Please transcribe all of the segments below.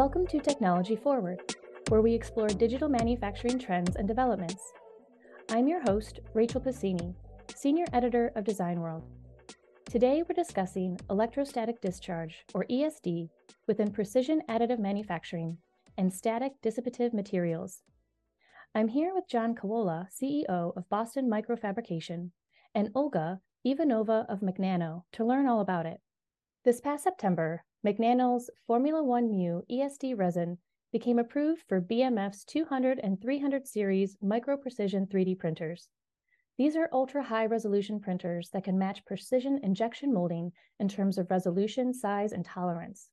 Welcome to Technology Forward, where we explore digital manufacturing trends and developments. I'm your host, Rachael Pasini, Senior Editor of Design World. Today we're discussing electrostatic discharge, or ESD, within precision additive manufacturing and static dissipative materials. I'm here with John Kawola, CEO of Boston Microfabrication, and Olga Ivanova of Mechnano to learn all about it. This past September, Mechnano's Formula One Mu ESD resin became approved for BMF's 200 and 300 series micro precision 3D printers. These are ultra high resolution printers that can match precision injection molding in terms of resolution, size, and tolerance.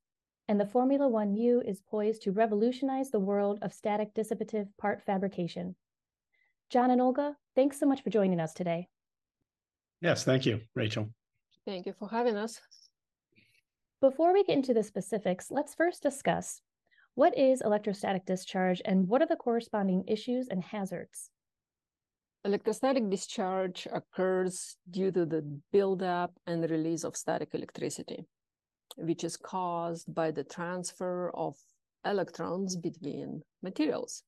And the Formula One Mu is poised to revolutionize the world of static dissipative part fabrication. John and Olga, thanks so much for joining us today. Yes, thank you, Rachel. Thank you for having us. Before we get into the specifics, let's first discuss what is electrostatic discharge and what are the corresponding issues and hazards? Electrostatic discharge occurs due to the buildup and release of static electricity, which is caused by the transfer of electrons between materials.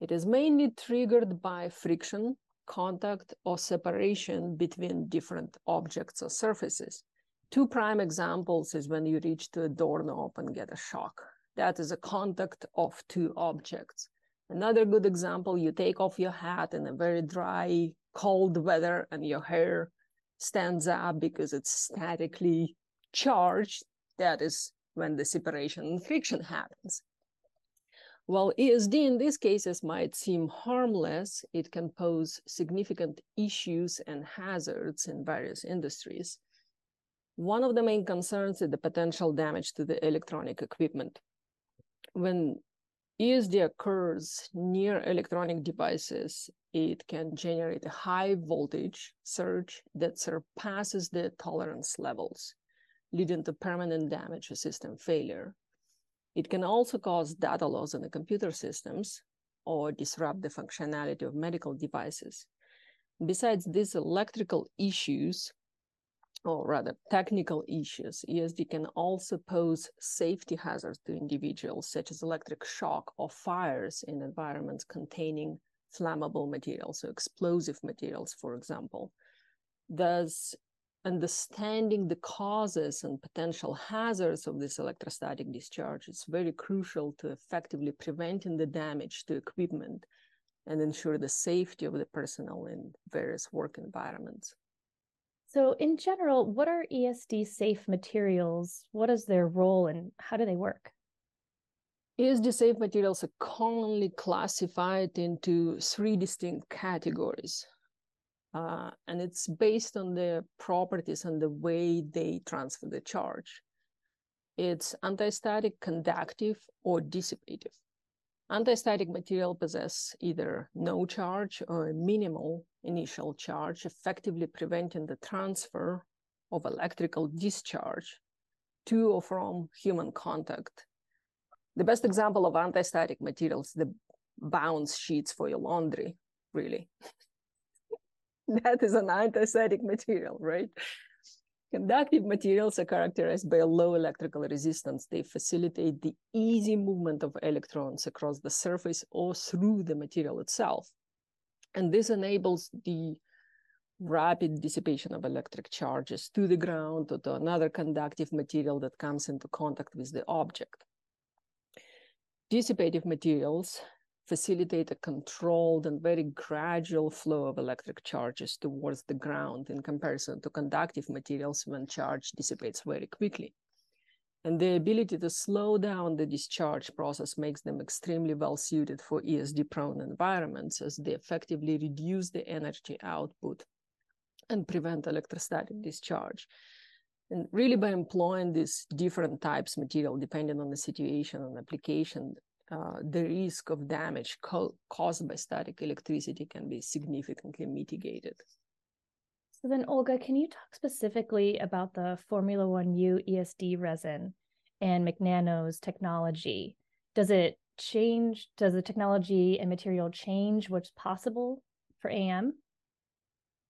It is mainly triggered by friction, contact, or separation between different objects or surfaces. Two prime examples is when you reach to a doorknob and get a shock. That is a contact of two objects. Another good example, you take off your hat in a very dry, cold weather and your hair stands up because it's statically charged. That is when the separation and friction happens. While ESD in these cases might seem harmless, it can pose significant issues and hazards in various industries. One of the main concerns is the potential damage to the electronic equipment. When ESD occurs near electronic devices, it can generate a high voltage surge that surpasses the tolerance levels, leading to permanent damage or system failure. It can also cause data loss in the computer systems or disrupt the functionality of medical devices. Besides these electrical issues, or rather technical issues, ESD can also pose safety hazards to individuals, such as electric shock or fires in environments containing flammable materials, so explosive materials, for example. Thus, understanding the causes and potential hazards of this electrostatic discharge is very crucial to effectively preventing the damage to equipment and ensure the safety of the personnel in various work environments. So, in general, what are ESD safe materials? What is their role and how do they work? ESD safe materials are commonly classified into three distinct categories. Uh, and it's based on the properties and the way they transfer the charge. It's antistatic, conductive, or dissipative. Antistatic material possess either no charge or minimal initial charge, effectively preventing the transfer of electrical discharge to or from human contact. The best example of antistatic materials, the bounce sheets for your laundry, really. that is an antistatic material, right? Conductive materials are characterized by a low electrical resistance. They facilitate the easy movement of electrons across the surface or through the material itself. And this enables the rapid dissipation of electric charges to the ground or to another conductive material that comes into contact with the object. Dissipative materials facilitate a controlled and very gradual flow of electric charges towards the ground in comparison to conductive materials when charge dissipates very quickly. And the ability to slow down the discharge process makes them extremely well suited for ESD prone environments as they effectively reduce the energy output and prevent electrostatic discharge. And really by employing these different types of material, depending on the situation and application, uh, the risk of damage co- caused by static electricity can be significantly mitigated. So then, Olga, can you talk specifically about the Formula One Mu ESD resin and Mechnano's technology? Does it change? Does the technology and material change what's possible for AM?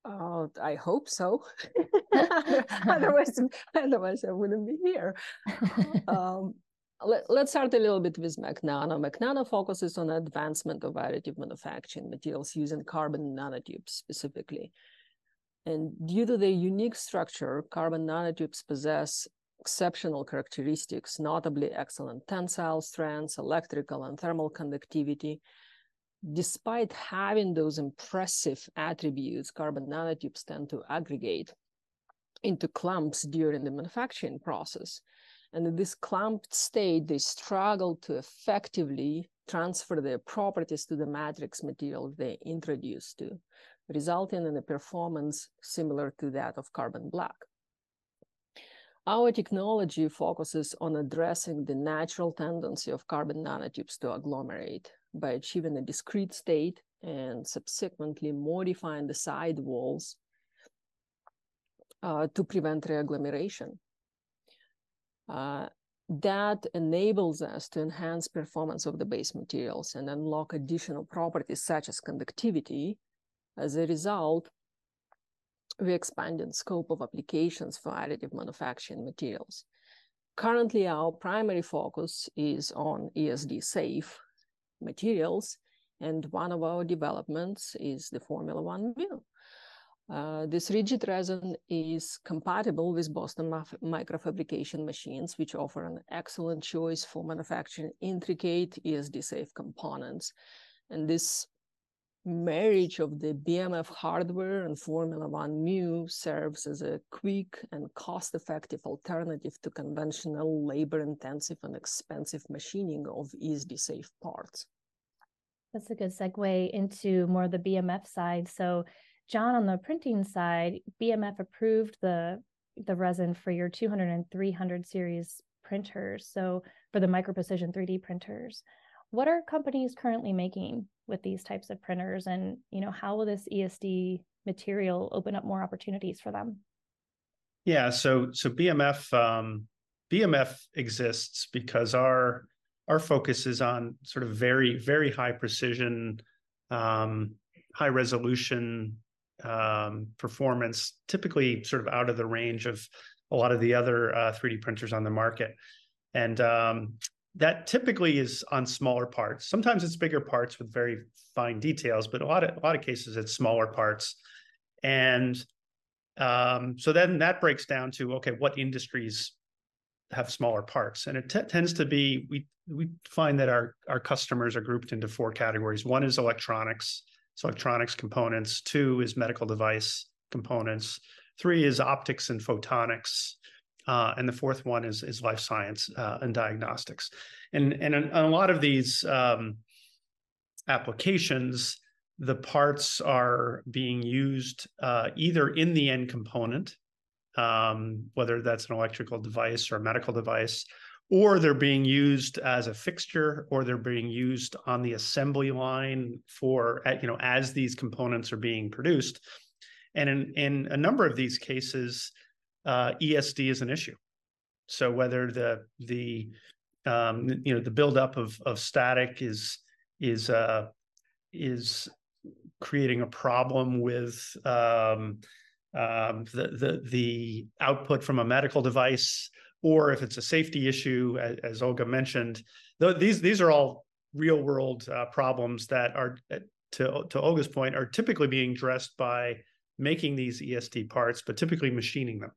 Uh, I hope so. otherwise, otherwise I wouldn't be here. um, let, us start a little bit with Mechnano. Mechnano focuses on advancement of additive manufacturing materials using carbon nanotubes specifically. And due to their unique structure, carbon nanotubes possess exceptional characteristics, notably excellent tensile strengths, electrical and thermal conductivity. Despite having those impressive attributes, carbon nanotubes tend to aggregate into clumps during the manufacturing process. And in this clumped state, they struggle to effectively transfer their properties to the matrix material they introduce to, resulting in a performance similar to that of carbon black. Our technology focuses on addressing the natural tendency of carbon nanotubes to agglomerate by achieving a discrete state and subsequently modifying the side walls uh, to prevent reagglomeration. Uh, that enables us to enhance performance of the base materials and unlock additional properties such as conductivity. As a result, we expand the scope of applications for additive manufacturing materials. Currently, our primary focus is on ESD safe materials, and one of our developments is the Formula One mill. Uh, this rigid resin is compatible with Boston microfabrication machines, which offer an excellent choice for manufacturing intricate ESD-safe components. And this marriage of the BMF hardware and Formula One Mu serves as a quick and cost-effective alternative to conventional labor-intensive and expensive machining of ESD-safe parts. That's a good segue into more of the BMF side. So John, on the printing side, BMF approved the the resin for your 200 and 300 series printers. So for the micro precision 3D printers, what are companies currently making with these types of printers, and you know how will this ESD material open up more opportunities for them? Yeah, so so BMF um, BMF exists because our our focus is on sort of very very high precision, um, high resolution um, performance, typically sort of out of the range of a lot of the other uh, 3D printers on the market. And um, that typically is on smaller parts. Sometimes it's bigger parts with very fine details, but a lot of a lot of cases it's smaller parts. And um, so then that breaks down to okay, what industries have smaller parts, and it t- tends to be we we find that our our customers are grouped into four categories. One is electronics, electronics components. Two is medical device components. Three is optics and photonics. Uh, and the fourth one is, is life science uh, and diagnostics. And, and a lot of these um, applications, the parts are being used uh, either in the end component, um, whether that's an electrical device or a medical device, or they're being used as a fixture or they're being used on the assembly line for you know as these components are being produced. And in in a number of these cases uh, esd is an issue. So whether the the um, you know the buildup of of static is is uh, is creating a problem with um, um, the the the output from a medical device or if it's a safety issue, as, as Olga mentioned, th- these these are all real world uh, problems that are, uh, to to Olga's point, are typically being addressed by making these ESD parts, but typically machining them.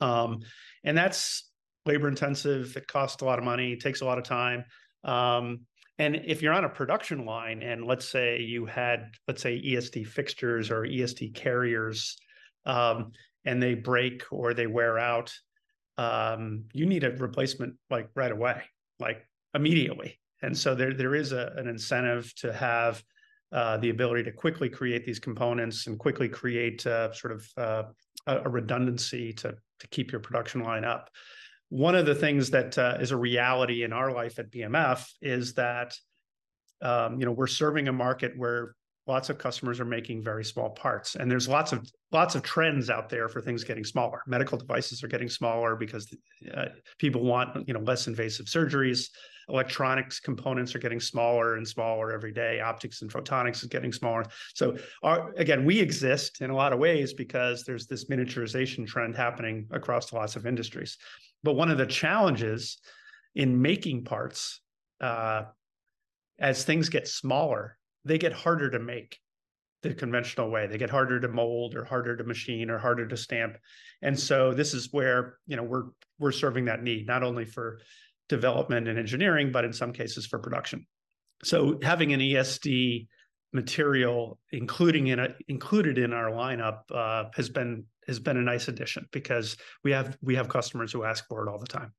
Um, and that's labor intensive. It costs a lot of money. It takes a lot of time. Um, and if you're on a production line, and let's say you had, let's say ESD fixtures or ESD carriers, um, and they break or they wear out, um, you need a replacement like right away, like immediately. And so there there is a, an incentive to have uh, the ability to quickly create these components and quickly create uh, sort of uh, a, redundancy to to keep your production line up. One of the things that uh, is a reality in our life at BMF is that um, you know we're serving a market where lots of customers are making very small parts and there's lots of lots of trends out there for things getting smaller. Medical devices are getting smaller because uh, people want you know less invasive surgeries. Electronics components are getting smaller and smaller every day. Optics and photonics is getting smaller. So our, again we exist in a lot of ways because there's this miniaturization trend happening across lots of industries. But one of the challenges in making parts, uh, as things get smaller, they get harder to make the conventional way. They get harder to mold or harder to machine or harder to stamp. And so this is where, you know, we're we're serving that need, not only for development and engineering, but in some cases for production. So having an ESD material including in a, included in our lineup uh, has been has been a nice addition because we have we have customers who ask for it all the time.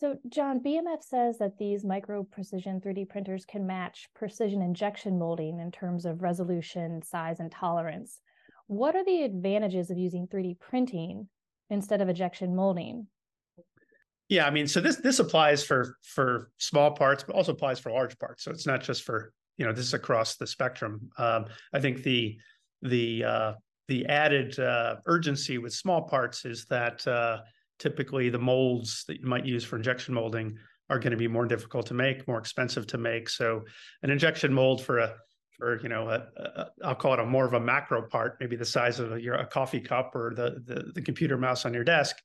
So, John, BMF says that these micro precision 3D printers can match precision injection molding in terms of resolution, size, and tolerance. What are the advantages of using 3D printing instead of injection molding? Yeah, I mean, so this this applies for for small parts, but also applies for large parts. So it's not just for you know this is across the spectrum. Um, I think the the uh, the added uh, urgency with small parts is that uh, typically the molds that you might use for injection molding are going to be more difficult to make, more expensive to make. So an injection mold for a for you know a, a, I'll call it a more of a macro part, maybe the size of a, your a coffee cup or the, the the computer mouse on your desk,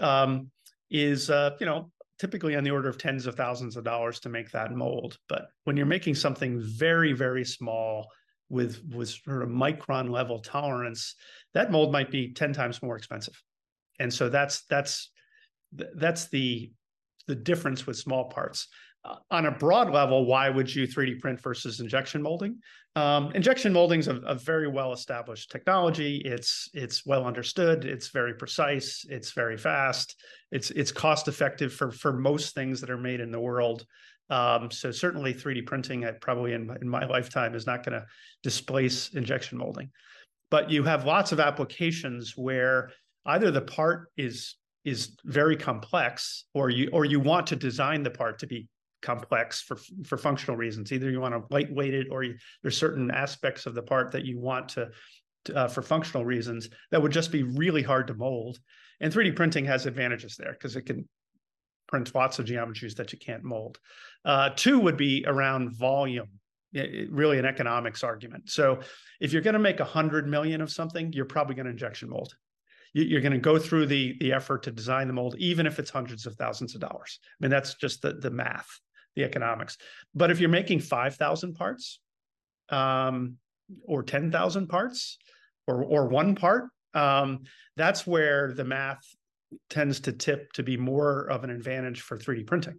um, is uh, you know typically on the order of tens of thousands of dollars to make that mold. But when you're making something very very small with with sort of micron level tolerance, that mold might be ten times more expensive and so that's that's that's the the difference with small parts. Uh, on a broad level, why would you 3D print versus injection molding? Um, injection molding is a, a, very well established technology. It's it's well understood. It's very precise. It's very fast. It's it's cost effective for for most things that are made in the world. Um, so certainly 3D printing, probably in in my lifetime, is not going to displace injection molding. But you have lots of applications where either the part is is very complex or you or you want to design the part to be complex for for functional reasons. Either you want to lightweight it or you, there's certain aspects of the part that you want to, to uh, for functional reasons that would just be really hard to mold. And 3d printing has advantages there because it can print lots of geometries that you can't mold. Uh, two would be around volume it, really an economics argument. So if you're going to make 100 million of something you're probably going to injection mold you're going to go through the the effort to design the mold, even if it's hundreds of thousands of dollars. I mean, that's just the the math, the economics. But if you're making five thousand parts, um, or ten thousand parts, or or one part, um, that's where the math tends to tip to be more of an advantage for 3D printing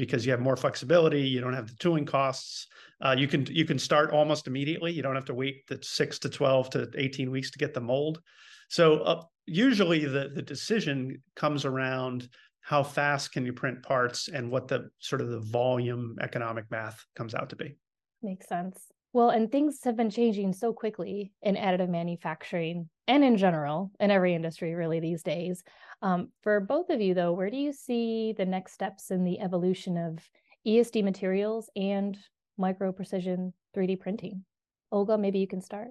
because you have more flexibility you don't have the tooling costs uh, you can you can start almost immediately you don't have to wait the 6 to 12 to 18 weeks to get the mold so uh, usually the, the decision comes around how fast can you print parts and what the sort of the volume economic math comes out to be. Makes sense. Well, and things have been changing so quickly in additive manufacturing and in general in every industry really these days. Um, for both of you, though, where do you see the next steps in the evolution of ESD materials and micro precision 3D printing? Olga, maybe you can start.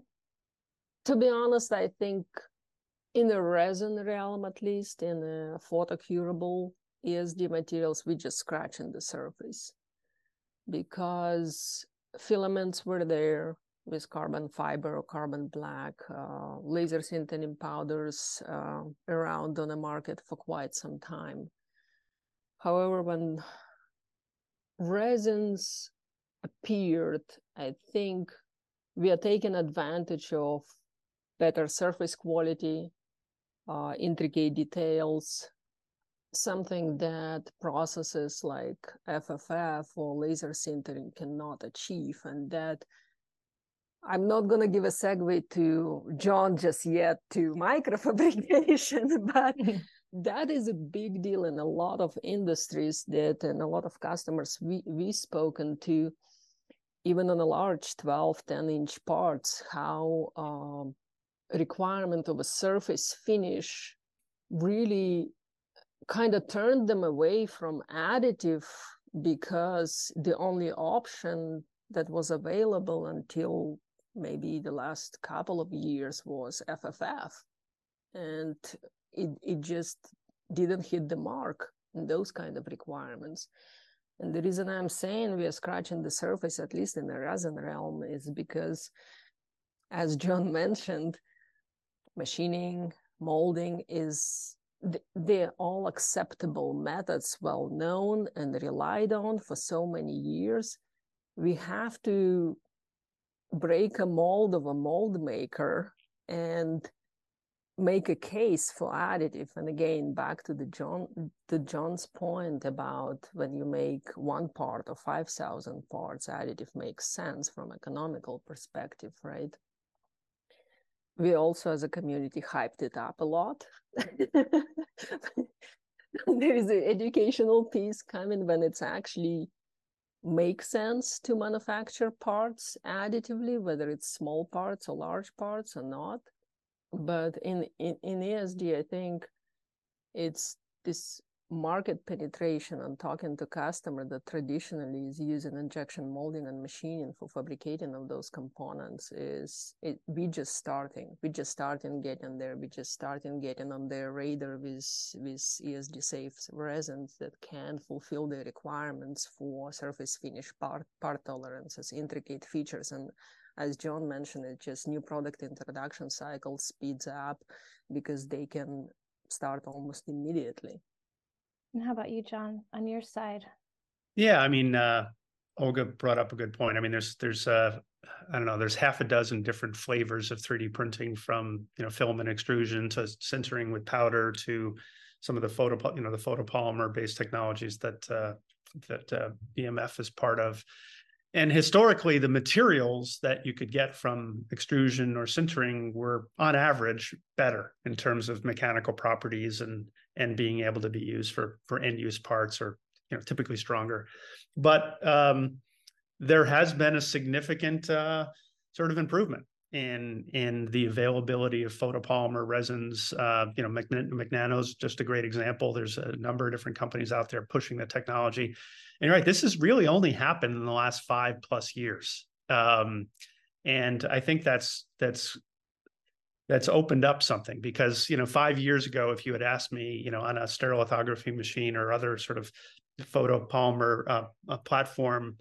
To be honest, I think in the resin realm, at least in the photocurable ESD materials, we just scratching the surface because filaments were there with carbon fiber or carbon black, uh, laser sintering powders uh, around on the market for quite some time. However, when resins appeared, I think we are taking advantage of better surface quality, uh, intricate details, something that processes like FFF or laser sintering cannot achieve. And that I'm not going to give a segue to John just yet to microfabrication, but that is a big deal in a lot of industries that and a lot of customers we, we spoken to even on a large 12 10 inch parts how um, requirement of a surface finish really kind of turned them away from additive because the only option that was available until maybe the last couple of years was FFF. And it, it just didn't hit the mark in those kind of requirements. And the reason I'm saying we are scratching the surface, at least in the resin realm, is because, as John mentioned, machining, molding is they're all acceptable methods, well known and relied on for so many years. We have to break a mold of a mold maker and make a case for additive. And again back to the john to john's point about when you make one part or 5000 parts additive makes sense from economical perspective right? We also as a community hyped it up a lot. There is an educational piece coming when it's actually makes sense to manufacture parts additively whether it's small parts or large parts or not. But in, in in esd i think it's this market penetration and talking to customer that traditionally is using injection molding and machining for fabricating of those components is it we just starting we just starting getting there we just starting getting on their radar with with esd safe resins that can fulfill the requirements for surface finish part part tolerances intricate features and as john mentioned it just new product introduction cycle speeds up because they can start almost immediately and how about you, John, on your side? Yeah, I mean, uh, Olga brought up a good point. I mean, there's there's uh, I don't know, there's half a dozen different flavors of 3D printing from you know filament extrusion to sintering with powder to some of the photo you know the photopolymer based technologies that uh, that uh, BMF is part of. And historically, the materials that you could get from extrusion or sintering were, on average, better in terms of mechanical properties and and being able to be used for for end use parts or you know typically stronger. But um, there has been a significant uh, sort of improvement in in the availability of photopolymer resins. Uh, you know, Mechnano's just a great example. There's a number of different companies out there pushing the technology. And right, this has really only happened in the last five plus years. Um, and I think that's that's that's opened up something because you know five years ago if you had asked me you know on a stereolithography machine or other sort of photopolymer uh, platform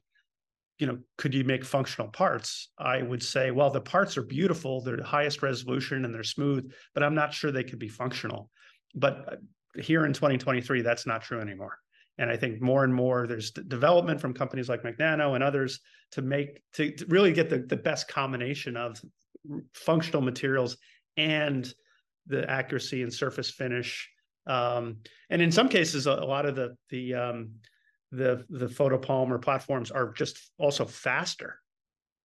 you know could you make functional parts? I would say well the parts are beautiful they're the highest resolution and they're smooth but i'm not sure they could be functional. But uh, here in 2023 that's not true anymore and I think more and more there's development from companies like Mechnano and others to make to, to really get the, the best combination of functional materials and the accuracy and surface finish. Um, and in some cases, a, a lot of the the um, the the photopolymer platforms are just also faster.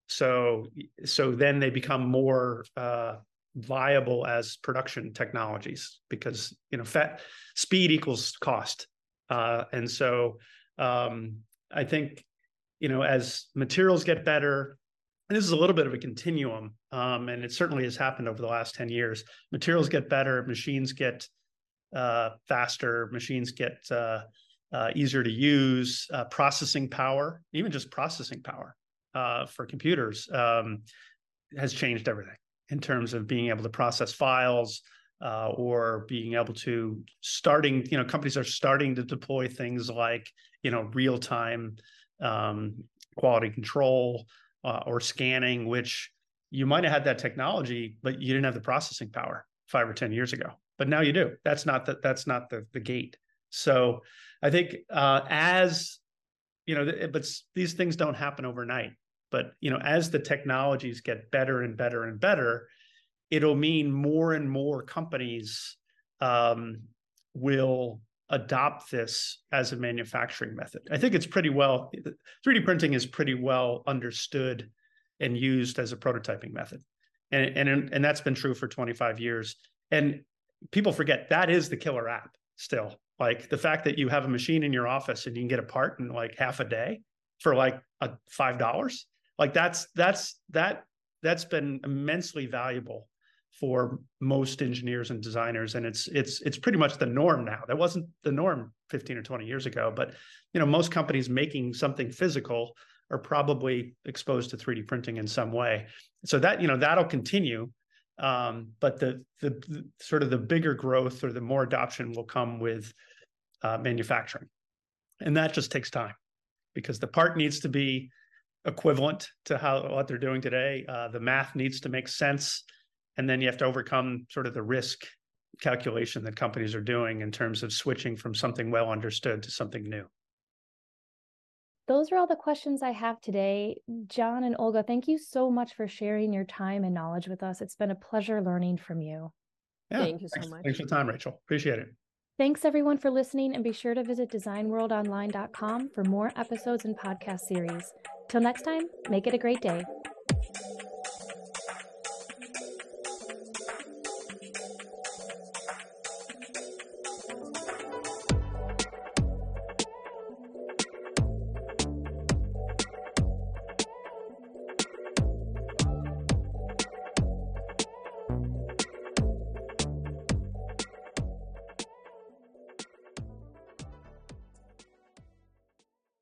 So so then they become more uh, viable as production technologies because you know fat speed equals cost uh, and so um, I think, you know, as materials get better, and this is a little bit of a continuum, um, and it certainly has happened over the last 10 years. Materials get better, machines get uh, faster, machines get uh, uh, easier to use, uh, processing power, even just processing power uh, for computers um, has changed everything in terms of being able to process files, uh, or being able to starting you know companies are starting to deploy things like you know real time um, quality control uh, or scanning which you might have had that technology but you didn't have the processing power five or ten years ago. But now you do. That's not the that's not the, the gate. So i think uh, as you know but these things don't happen overnight. But you know as the technologies get better and better and better it'll mean more and more companies um, will adopt this as a manufacturing method. I think it's pretty well 3D printing is pretty well understood and used as a prototyping method. And and and that's been true for 25 years. And people forget that is the killer app still. Like the fact that you have a machine in your office and you can get a part in like half a day for like a $5. Like that's that's that that's been immensely valuable for most engineers and designers and it's it's it's pretty much the norm now. That wasn't the norm 15 or 20 years ago but you know most companies making something physical are probably exposed to 3d printing in some way. So that you know that'll continue um, but the, the, the sort of the bigger growth or the more adoption will come with uh, manufacturing. And that just takes time because the part needs to be equivalent to how what they're doing today. Uh, the math needs to make sense and then you have to overcome sort of the risk calculation that companies are doing in terms of switching from something well understood to something new. Those are all the questions I have today. John and Olga, thank you so much for sharing your time and knowledge with us. It's been a pleasure learning from you. Yeah, thank you so thanks, much. Thanks for the time, Rachel. Appreciate it. Thanks everyone for listening and be sure to visit designworldonline.com for more episodes and podcast series. Till next time, make it a great day.